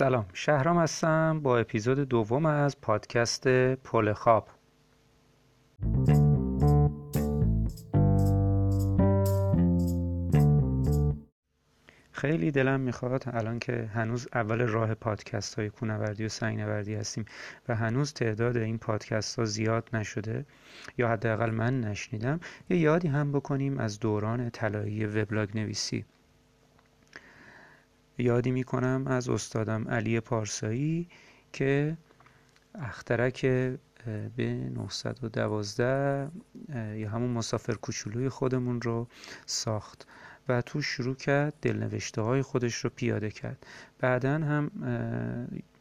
سلام. شهرام هستم با اپیزود دوم از پادکست پل خواب. خیلی دلم می‌خواد الان که هنوز اول راه پادکست های کونوردی و سنگنوردی هستیم و هنوز تعداد این پادکست ها زیاد نشده یا حداقل من نشنیدم. یه یادی هم بکنیم از دوران طلایی وبلاگ نویسی. یادی می‌کنم از استادم علی پارسایی که اخترک به 912 یا همون مسافر کوچولوی خودمون رو ساخت و تو شروع کرد دلنوشته های خودش رو پیاده کرد. بعدا هم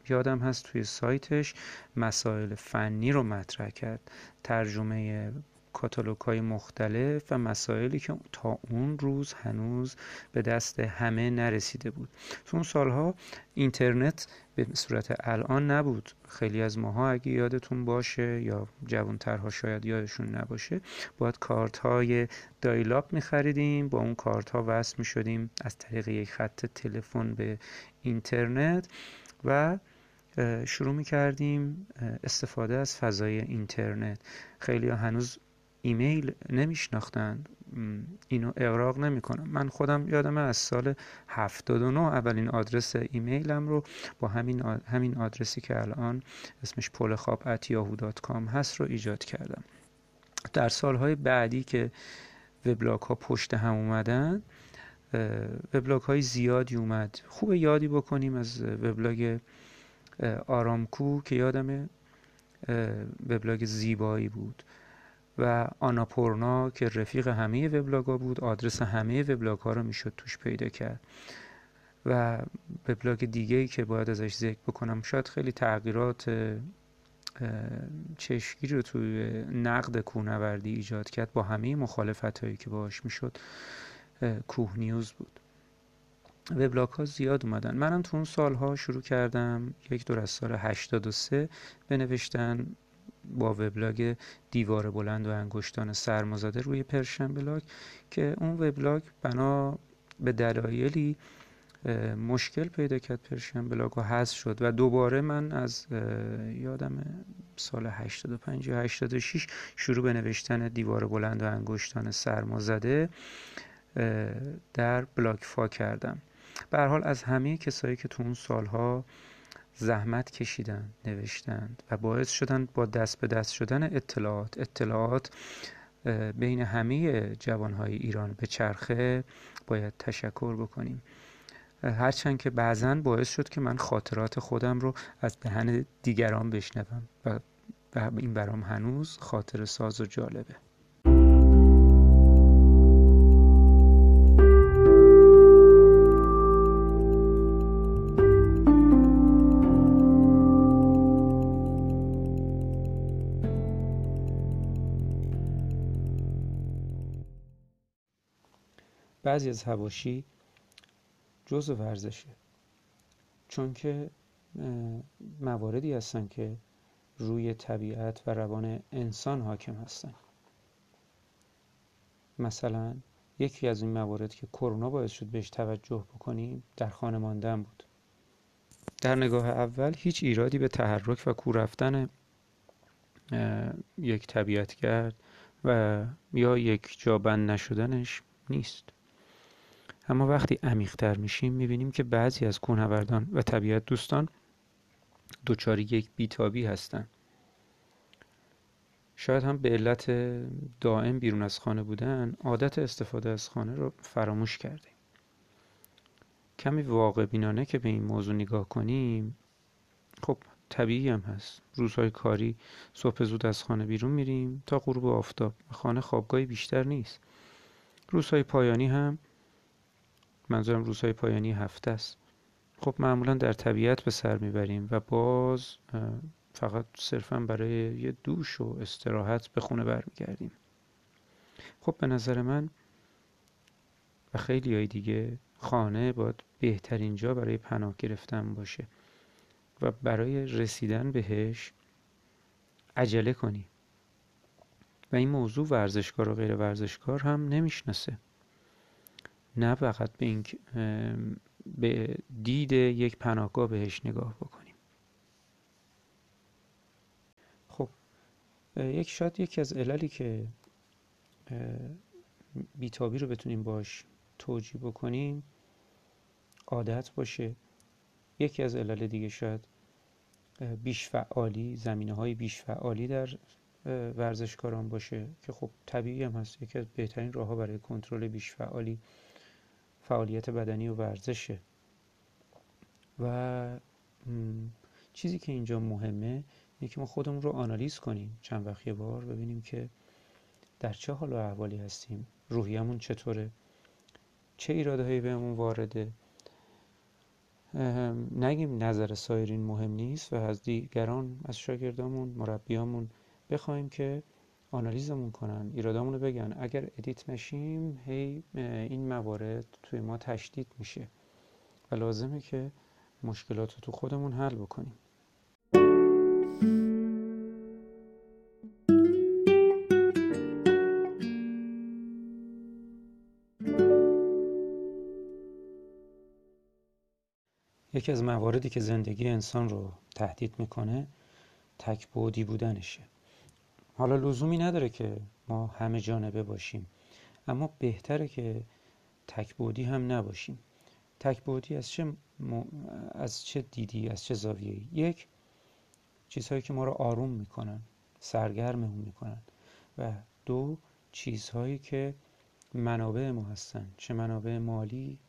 یادم هست توی سایتش مسائل فنی رو مطرح کرد. ترجمه کاتالوگ های مختلف و مسائلی که تا اون روز هنوز به دست همه نرسیده بود. تو اون سالها اینترنت به صورت الان نبود. خیلی از ماها اگه یادتون باشه یا جوانترها شاید یادشون نباشه باید کارت های دایلاب می خریدیم با اون کارت ها وصل می شدیم از طریق یک خط تلفن به اینترنت و شروع می کردیم استفاده از فضای اینترنت. خیلی هنوز ایمیل نمیشناختند اینو اقراق نمی‌کنم. من خودم یادم از سال 79 اولین آدرس ایمیلم رو با همین همین آدرسی که الان اسمش پول خواب هست رو ایجاد کردم. در سالهای بعدی که وبلاگ ها پشت هم اومدن وبلاگ های زیادی اومد. خوب یادی بکنیم از وبلاگ آرامکو که یادم وبلاگ زیبایی بود. و آناپورنا که رفیق همه وبلاگا بود آدرس همه وبلاگ ها رو می‌شد توش پیدا کرد. و وبلاگ دیگه ای که باید ازش ذکر بکنم شاید خیلی تغییرات چشکی رو توی نقد کوهنوردی ایجاد کرد با همه مخالفت هایی که باش می‌شد کوه نیوز بود. وبلاگ ها زیاد اومدن. منم تو اون سالها شروع کردم یک دور از سال 83 بنوشتن. با وبلاگ دیوار بلند و انگشتان سرمازده روی پرشن بلاگ که اون وبلاگ بنا به دلایلی مشکل پیدا کرد پرشن بلاگ و حذف شد و دوباره من از یادم سال 85 یا 86 شروع به نوشتن دیوار بلند و انگشتان سرمازده در بلاگ فا کردم. به حال از همه کسایی که تو اون سالها زحمت کشیدن نوشتند و باعث شدند با دست به دست شدن اطلاعات. اطلاعات بین همه جوانهای ایران به چرخه باید تشکر بکنیم. هرچند که بعضا باعث شد که من خاطرات خودم رو از دهن دیگران بشنوم و این برام هنوز خاطر ساز و جالبه. بعضی از هواشی جز ورزشه. چون که مواردی هستن که روی طبیعت و روان انسان حاکم هستن. مثلا یکی از این موارد که کرونا باعث شد بهش توجه بکنیم در خانه ماندن بود. در نگاه اول هیچ ایرادی به تحرک و کو رفتن یک طبیعتگرد و یا یک جابند نشدنش نیست. اما وقتی عمیقتر میشیم می‌بینیم که بعضی از کوهنوردان و طبیعت دوستان دچار یک بیتابی هستند شاید هم به علت دائم بیرون از خانه بودن عادت استفاده از خانه رو فراموش کردیم. کمی واقع بینانه که به این موضوع نگاه کنیم خب طبیعی هم هست. روزهای کاری صبح زود از خانه بیرون میریم تا غروب آفتاب. خانه خوابگاهی بیشتر نیست. روزهای پایانی هم منظورم روزهای پایانی هفته است. خب معمولا در طبیعت به سر می‌بریم و باز فقط صرفا برای یه دوش و استراحت به خونه برمیگردیم. خب به نظر من و خیلی های دیگه خانه باید بهترین جا برای پناه گرفتن باشه و برای رسیدن بهش عجله کنی. و این موضوع ورزشکار و غیر ورزشکار هم نمی‌شناسه. نه فقط به این به دید یک پناهگاه بهش نگاه بکنیم. خب یک شاید یکی از عللی که بیتابی رو بتونیم باش توجیه بکنیم عادت باشه. یکی از علل دیگه شاید بیش فعالی زمینه های بیش فعالی در ورزشکاران باشه که خب طبیعی هم هست. یکی از بهترین راه ها برای کنترل بیش فعالی فعالیت بدنی و ورزشه. و چیزی که اینجا مهمه اینه که ما خودمون رو آنالیز کنیم چند وقت یه بار ببینیم که در چه حال و احوالی هستیم روحیمون چطوره چه ایراده بهمون وارده. نگیم نظر سایرین مهم نیست و از دیگران از شاگردامون مربیامون بخوایم که آنالیزمون کنن ایرادامون رو بگن. اگر ادیت نشیم هی این موارد توی ما تشدید میشه. و لازمه که مشکلات رو تو خودمون حل بکنیم. یکی از مواردی که زندگی انسان رو تهدید می‌کنه تکبودی بودنشه. حالا لزومی نداره که ما همه جانبه باشیم. اما بهتره که تکبودی هم نباشیم. تکبودی از چه, از چه دیدی از چه زاویه‌ای؟ یک چیزهایی که ما رو آروم می‌کنن سرگرممون می‌کنن. و دو چیزهایی که منابع ما هستن چه منابع مالی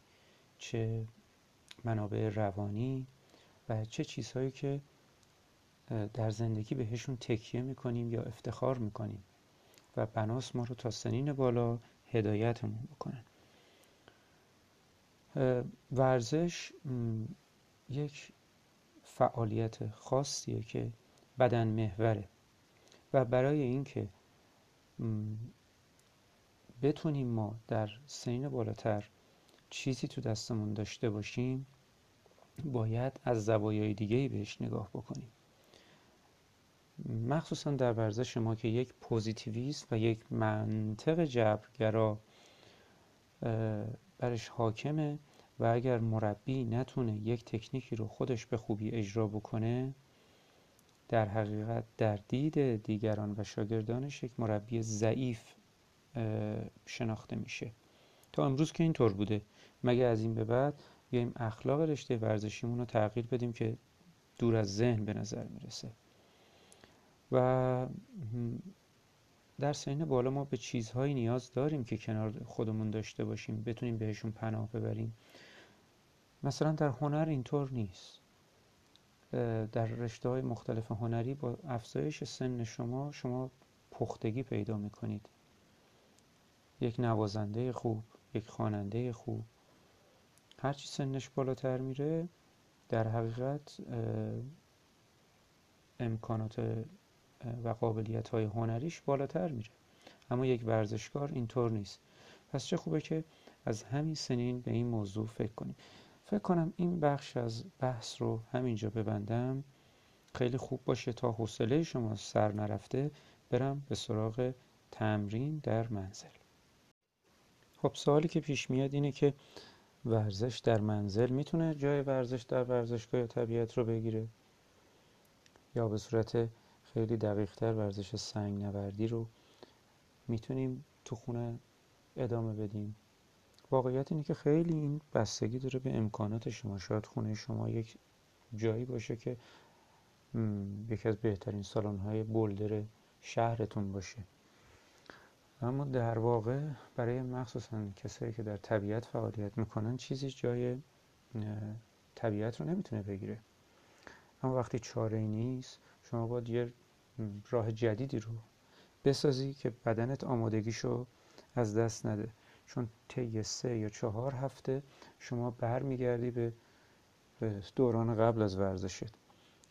چه منابع روانی و چه چیزهایی که در زندگی بهشون تکیه می‌کنیم یا افتخار می‌کنیم و بناس ما رو تا سنین بالا هدایتمون بکنن. ورزش یک فعالیت خاصیه که بدن محوره و برای اینکه بتونیم ما در سین بالاتر چیزی تو دستمون داشته باشیم باید از زوایای دیگه بهش نگاه بکنیم. مخصوصا در ورزش ما که یک پوزیتیویست و یک منطق جبرگرا برش حاکمه و اگر مربی نتونه یک تکنیکی رو خودش به خوبی اجرا بکنه در حقیقت در دید دیگران و شاگردانش یک مربی ضعیف شناخته میشه. تا امروز که اینطور بوده. مگه از این به بعد بیایم اخلاق رشته ورزشیمون رو تغییر بدیم که دور از ذهن به نظر می‌رسه؟ و در سین بالا ما به چیزهایی نیاز داریم که کنار خودمون داشته باشیم بتونیم بهشون پناه ببریم. مثلا در هنر اینطور نیست. در رشته های مختلف هنری با افزایش سن شما شما پختگی پیدا می‌کنید. یک نوازنده خوب یک خواننده خوب. هرچی سنش بالاتر میره در حقیقت امکانات و قابلیت های هنریش بالاتر میره. اما یک ورزشکار اینطور نیست. پس چه خوبه که از همین سنین به این موضوع فکر کنیم. فکر کنم این بخش از بحث رو همینجا ببندم. خیلی خوب باشه تا حوصله شما سر نرفته برم به سراغ تمرین در منزل. خب سوالی که پیش میاد اینه که ورزش در منزل می‌تونه جای ورزش در ورزشگاه طبیعت رو بگیره؟ یا به صورت خیلی دقیقتر ورزش سنگ نوردی رو می‌تونیم تو خونه ادامه بدیم. واقعیت اینه که خیلی این بستگی داره به امکانات شما. شاید خونه شما یک جایی باشه که یکی از بهترین سالن های بولدر شهرتون باشه. اما در واقع برای مخصوصا کسایی که در طبیعت فعالیت می‌کنن چیزی جای طبیعت رو نمی‌تونه بگیره. اما وقتی چاره ای نیست شما باید یه راه جدیدی رو بسازی که بدنت آمادگیشو از دست نده. چون طی سه یا چهار هفته شما برمیگردی به دوران قبل از ورزشت.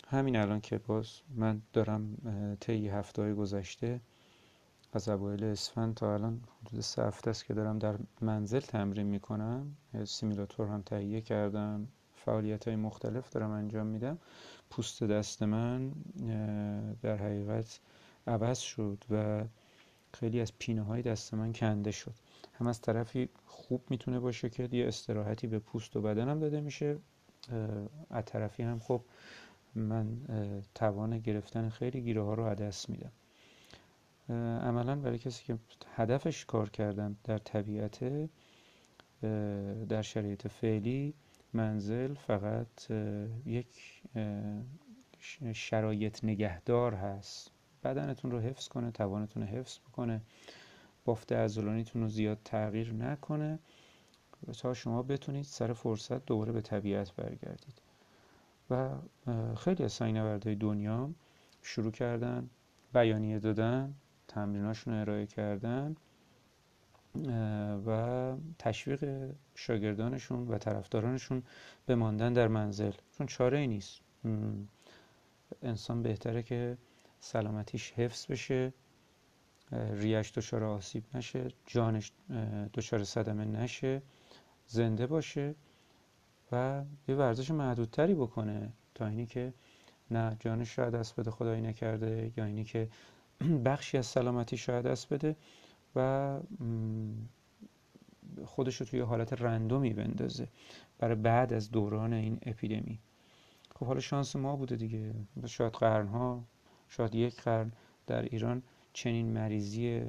همین الان که باز من دارم طی هفته های گذشته از اوایل اسفند تا الان حدود سه هفته است که دارم در منزل تمرین می‌کنم. سیمیلاتور هم تهیه کردم. فعالیت های مختلف دارم انجام میدم. پوست دست من در حقیقت عوض شد و خیلی از پینه های دست من کنده شد. هم از طرفی خوب می‌تونه باشه که یه استراحتی به پوست و بدنم داده میشه. از طرفی هم خب من توان گرفتن خیلی گیره ها رو عدس میدم. عملا برای کسی که هدفش کار کردن در طبیعت در شرایط فعلی منزل فقط یک شرایط نگهدار هست. بدنتون رو حفظ کنه توانتون رو حفظ بکنه. بافت عضلانیتون رو زیاد تغییر نکنه. تا شما بتونید سر فرصت دوباره به طبیعت برگردید. و خیلی از سینوردهای دنیا شروع کردن بیانیه دادن تمریناشون رو ارائه کردن. و تشویق شاگردانشون و طرفدارانشون به ماندن در منزل. چون چاره ای نیست انسان بهتره که سلامتیش حفظ بشه ریش دچار آسیب نشه جانش دچار صدمه نشه زنده باشه و یه ورزش محدودتری بکنه تا اینی که نه جانش شاید دست بده خدایی نکرده یا اینی که بخشی از سلامتی شاید دست بده. و خودش رو توی حالت رندومی بندازه برای بعد از دوران این اپیدمی. خب حالا شانس ما بوده دیگه. شاید قرنها شاید یک قرن در ایران چنین مریضی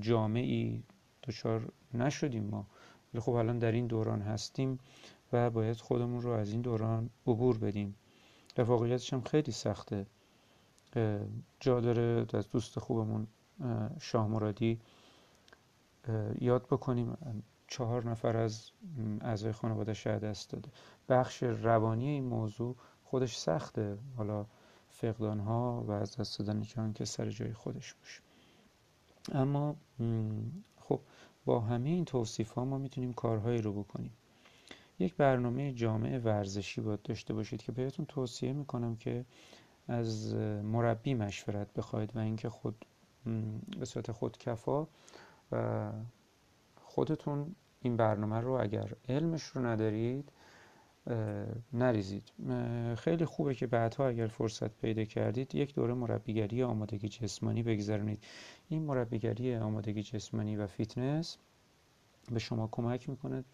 جامعی دچار نشدیم ما. ولی خب الان در این دوران هستیم و باید خودمون رو از این دوران عبور بدیم. و واقعیتش هم خیلی سخته. جا داره از دوست خوبمون شاه مرادی یاد بکنیم چهار نفر از اعضای خانواده شهد دست داده. بخش روانی این موضوع خودش سخته. حالا فقدان ها و از دست دادن جان که سر جای خودش باشه. اما خب با همه این توصیف ها ما می‌تونیم کارهایی رو بکنیم. یک برنامه جامع ورزشی باید داشته باشید که بهتون توصیه می‌کنم که از مربی مشورت بخواید و اینکه خود به صورت خودکفا و خودتون این برنامه رو اگر علمش رو ندارید نریزید. خیلی خوبه که بعدها اگر فرصت پیدا کردید یک دوره مربیگری آمادگی جسمانی بگذرونید. این مربیگری آمادگی جسمانی و فیتنس به شما کمک می‌کنه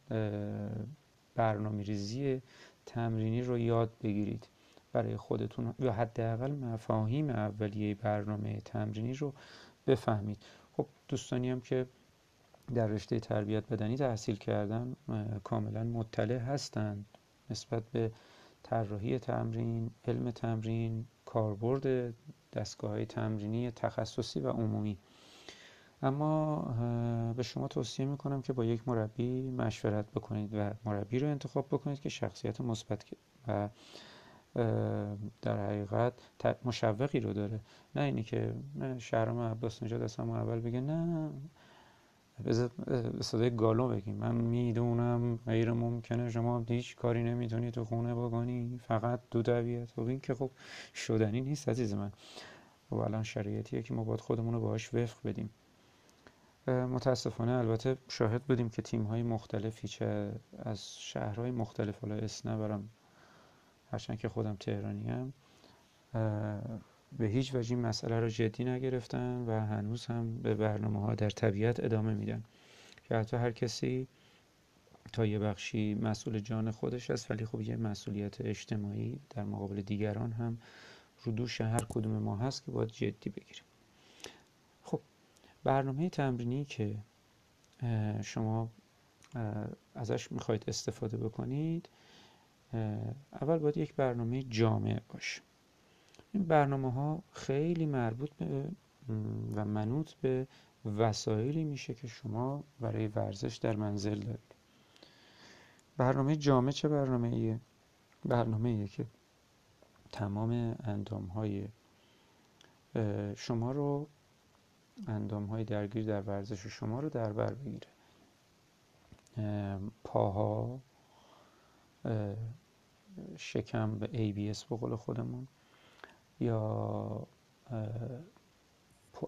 برنامه ریزی تمرینی رو یاد بگیرید. برای خودتون یا حداقل مفاهیم اولیه برنامه تمرینی رو بفهمید. خب دوستانی هم که در رشته تربیت بدنی تحصیل کردن کاملا مطلع هستند نسبت به طراحی تمرین، علم تمرین، کاربرد دستگاه های تمرینی تخصصی و عمومی. اما به شما توصیه می‌کنم که با یک مربی مشورت بکنید و مربی رو انتخاب بکنید که شخصیت مثبت و در حقیقت مشوقی رو داره. نه اینی که شهرام عباس نجات از همون اول بگه نه. به صدای گالو بگیم. من می‌دونم غیر ممکنه. شما هیچ کاری نمی‌تونی تو خونه بکنی. فقط دو دویت خب این که خب شدنی نیست عزیز من. و الان شرایطیه که ما باید خودمون رو باهاش وفق بدیم. متاسفانه البته شاهد بودیم که تیم های مختلفی چه از شهرهای مختلف حالا اسم نبرم هرچند که خودم تهرانی هم به هیچ وجه این مسئله رو جدی نگرفتن و هنوز هم به برنامه ها در طبیعت ادامه میدن. که حتی هر کسی تا یه بخشی مسئول جان خودش است ولی خب یه مسئولیت اجتماعی در مقابل دیگران هم رو دوش هر کدوم ما هست که باید جدی بگیریم. خب برنامه تمرینی که شما ازش می‌خواید استفاده بکنید اول باید یک برنامه جامع باشه. این برنامه ها خیلی مربوط به و منوط به وسایلی میشه که شما برای ورزش در منزل دارید. برنامه جامع چه برنامه ایه؟ برنامه ایه که تمام اندام های شما رو اندام های درگیر در ورزش شما رو در بر بگیره. پاها شکم به ABS به قول خودمون یا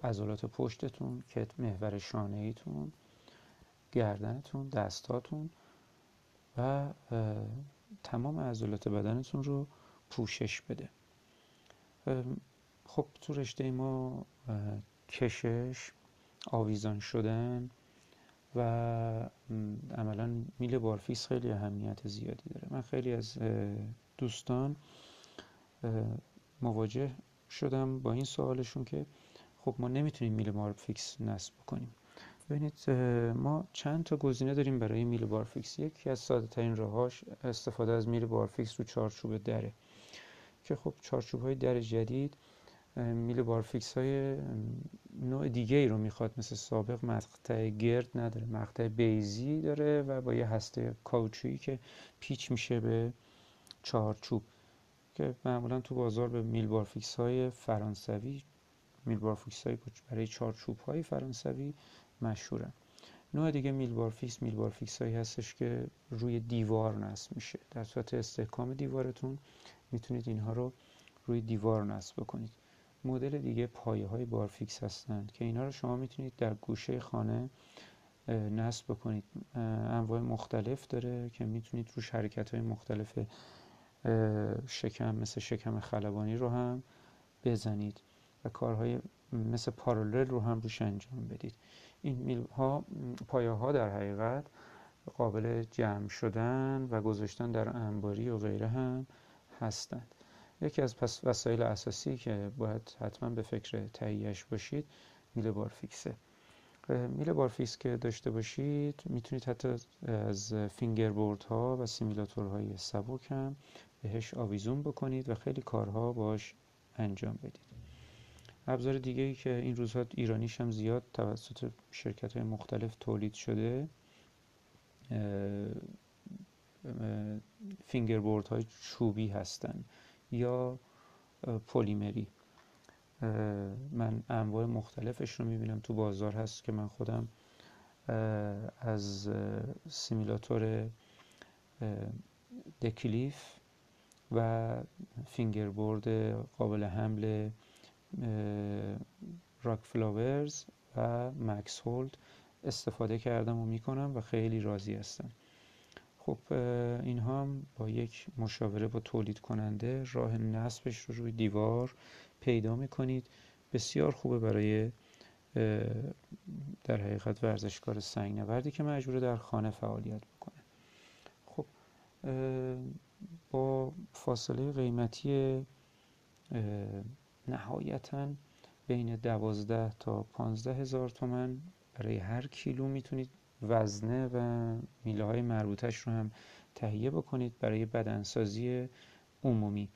عضلات پشتتون که محور شانه ایتون گردنتون دستاتون و تمام عضلات بدنتون رو پوشش بده. خب تو رشته ما کشش آویزان شدن و عملا میل بارفیکس خیلی اهمیت زیادی داره. من خیلی از دوستان مواجه شدم با این سوالشون که خب ما نمی‌تونیم میل بارفیکس نصب بکنیم. ببینید ما چند تا گزینه داریم برای میل بارفیکس. یکی از ساده ترین راهاش استفاده از میل بارفیکس رو چارچوب دره. که خب چارچوب های در جدید میل بارفیکس های نوع دیگه ای رو می‌خواد. مثل سابق مقطع گرد نداره مقطع بیزی داره و با یه هسته کاوچویی که پیچ میشه به چارچوب که معمولا تو بازار به میل بارفیکس های فرانسوی میل بارفیکس های برای چارچوب های فرانسوی مشهورن. نوع دیگه میل بارفیکس میل بارفیکس هایی هستش که روی دیوار نصب میشه. در صورت استحکام دیوارتون می‌تونید اینها رو روی دیوار نصب بکنید. مدل دیگه پایه های بارفیکس هستند که اینها رو شما می‌تونید در گوشه خانه نصب بکنید. انواع مختلف داره که می‌تونید روش حرکت های مختلف شکم مثل شکم خلبانی رو هم بزنید و کارهای مثل پارالل رو هم روش انجام بدید. این میل ها پایه ها در حقیقت قابل جمع شدن و گذاشتن در انباری و غیره هم هستند. یکی از پس وسایل اساسی که باید حتما به فکر تهیهش باشید میل بارفیکسه. میل بارفیکس که داشته باشید می‌تونید حتی از fingerboard ها و simulator های سبک هم بهش آویزون بکنید و خیلی کارها باش انجام بدید. ابزار دیگه ای که این روزها ایرانیش هم زیاد توسط شرکت های مختلف تولید شده fingerboard های چوبی هستن. یا پلیمری. من انواع مختلفش رو می‌بینم. تو بازار هست که من خودم از سیمیلاتور دکلیف و فینگر بورد قابل حمل راک فلاورز و مکس هولد استفاده کردم و می‌کنم و خیلی راضی هستم. خب اینها هم با یک مشاوره با تولید کننده راه نصبش رو روی دیوار پیدا می‌کنید. بسیار خوبه برای در حقیقت ورزشکار سنگ نوردی که مجبوره در خانه فعالیت بکنه. خب با فاصله قیمتی نهایتا بین دوازده تا پانزده هزار تومن برای هر کیلو می‌تونید وزنه و میله های مربوطش رو هم تهیه بکنید برای بدنسازی عمومی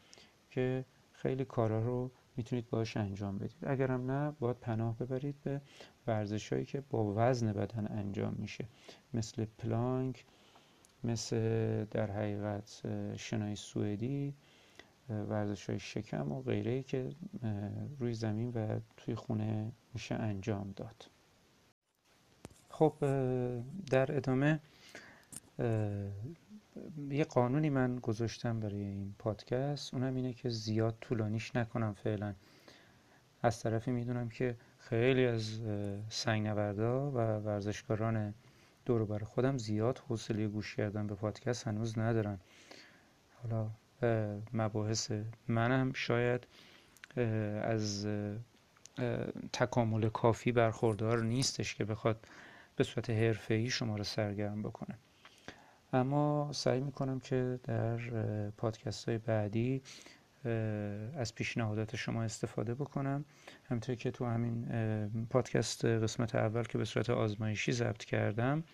که خیلی کارا رو می‌تونید باش انجام بدید. اگرم نه باید پناه ببرید به ورزش هایی که با وزن بدن انجام میشه. مثل پلانک مثل در حقیقت شنای سوئدی ورزش های شکم و غیره که روی زمین و توی خونه میشه انجام داد. خب در ادامه یه قانونی من گذاشتم برای این پادکست. اونم اینه که زیاد طولانیش نکنم فعلا. از طرفی می‌دونم که خیلی از سنگ نوردا و ورزشکاران دور بر خودم زیاد حوصله گوش کردن به پادکست هنوز ندارن. حالا مباحث منم شاید از تکامل کافی برخوردار نیستش که بخواد به صورت حرفه‌ای شما رو سرگرم بکنه. اما سعی می‌کنم که در پادکست های بعدی از پیشنهادات شما استفاده بکنم. همطور که تو همین پادکست قسمت اول که به صورت آزمایشی ضبط کردم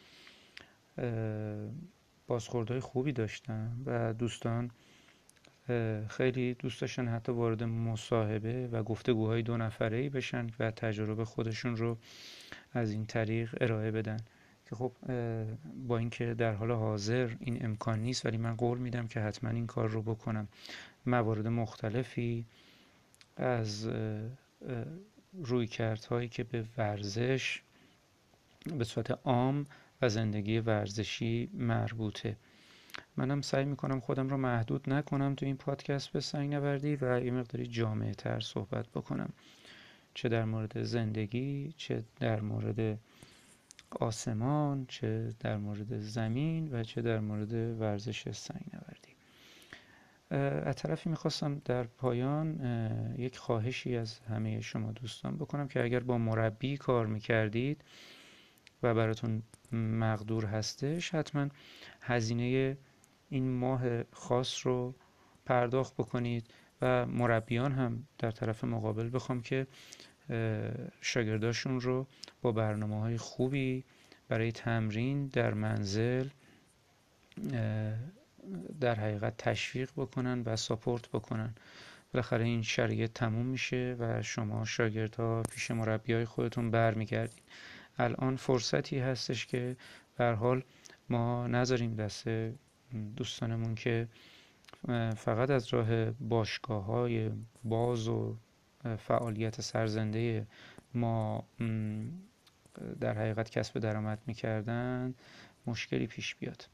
بازخوردهای خوبی داشتم و دوستان خیلی دوست داشتن حتی وارد مصاحبه و گفتگوهای دو نفره ای بشن و تجربه خودشون رو از این طریق ارائه بدن. که خب با اینکه در حال حاضر این امکان نیست ولی من قول میدم که حتما این کار رو بکنم. موارد مختلفی از روی هایی که به ورزش به صورت عام و زندگی ورزشی مربوطه. منم سعی می‌کنم خودم رو محدود نکنم تو این پادکست به سنگ نوردی و یه مقداری جامعه تر صحبت بکنم. چه در مورد زندگی چه در مورد آسمان چه در مورد زمین و چه در مورد ورزش سنگ نوردی از طرفی می‌خواستم در پایان یک خواهشی از همه شما دوستان بکنم که اگر با مربی کار می‌کردید و براتون مقدور هستش حتما هزینه این ماه خاص رو پرداخت بکنید و مربیان هم در طرف مقابل بخوام که شاگرداشون رو با برنامه های خوبی برای تمرین در منزل در حقیقت تشویق بکنن و ساپورت بکنن. بالاخره این شرایط تموم میشه و شما شاگردها پیش مربی های خودتون برمیگردین. الان فرصتی هستش که به حال ما نذاریم دست دوستانمون که فقط از راه باشگاه های باز و فعالیت سرزنده ما در حقیقت کسب درآمد می‌کردن مشکلی پیش بیاد.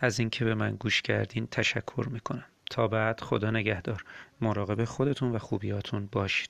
از اینکه به من گوش کردین تشکر می‌کنم. تا بعد خدا نگهدار. مراقب خودتون و خوبیاتون باشید.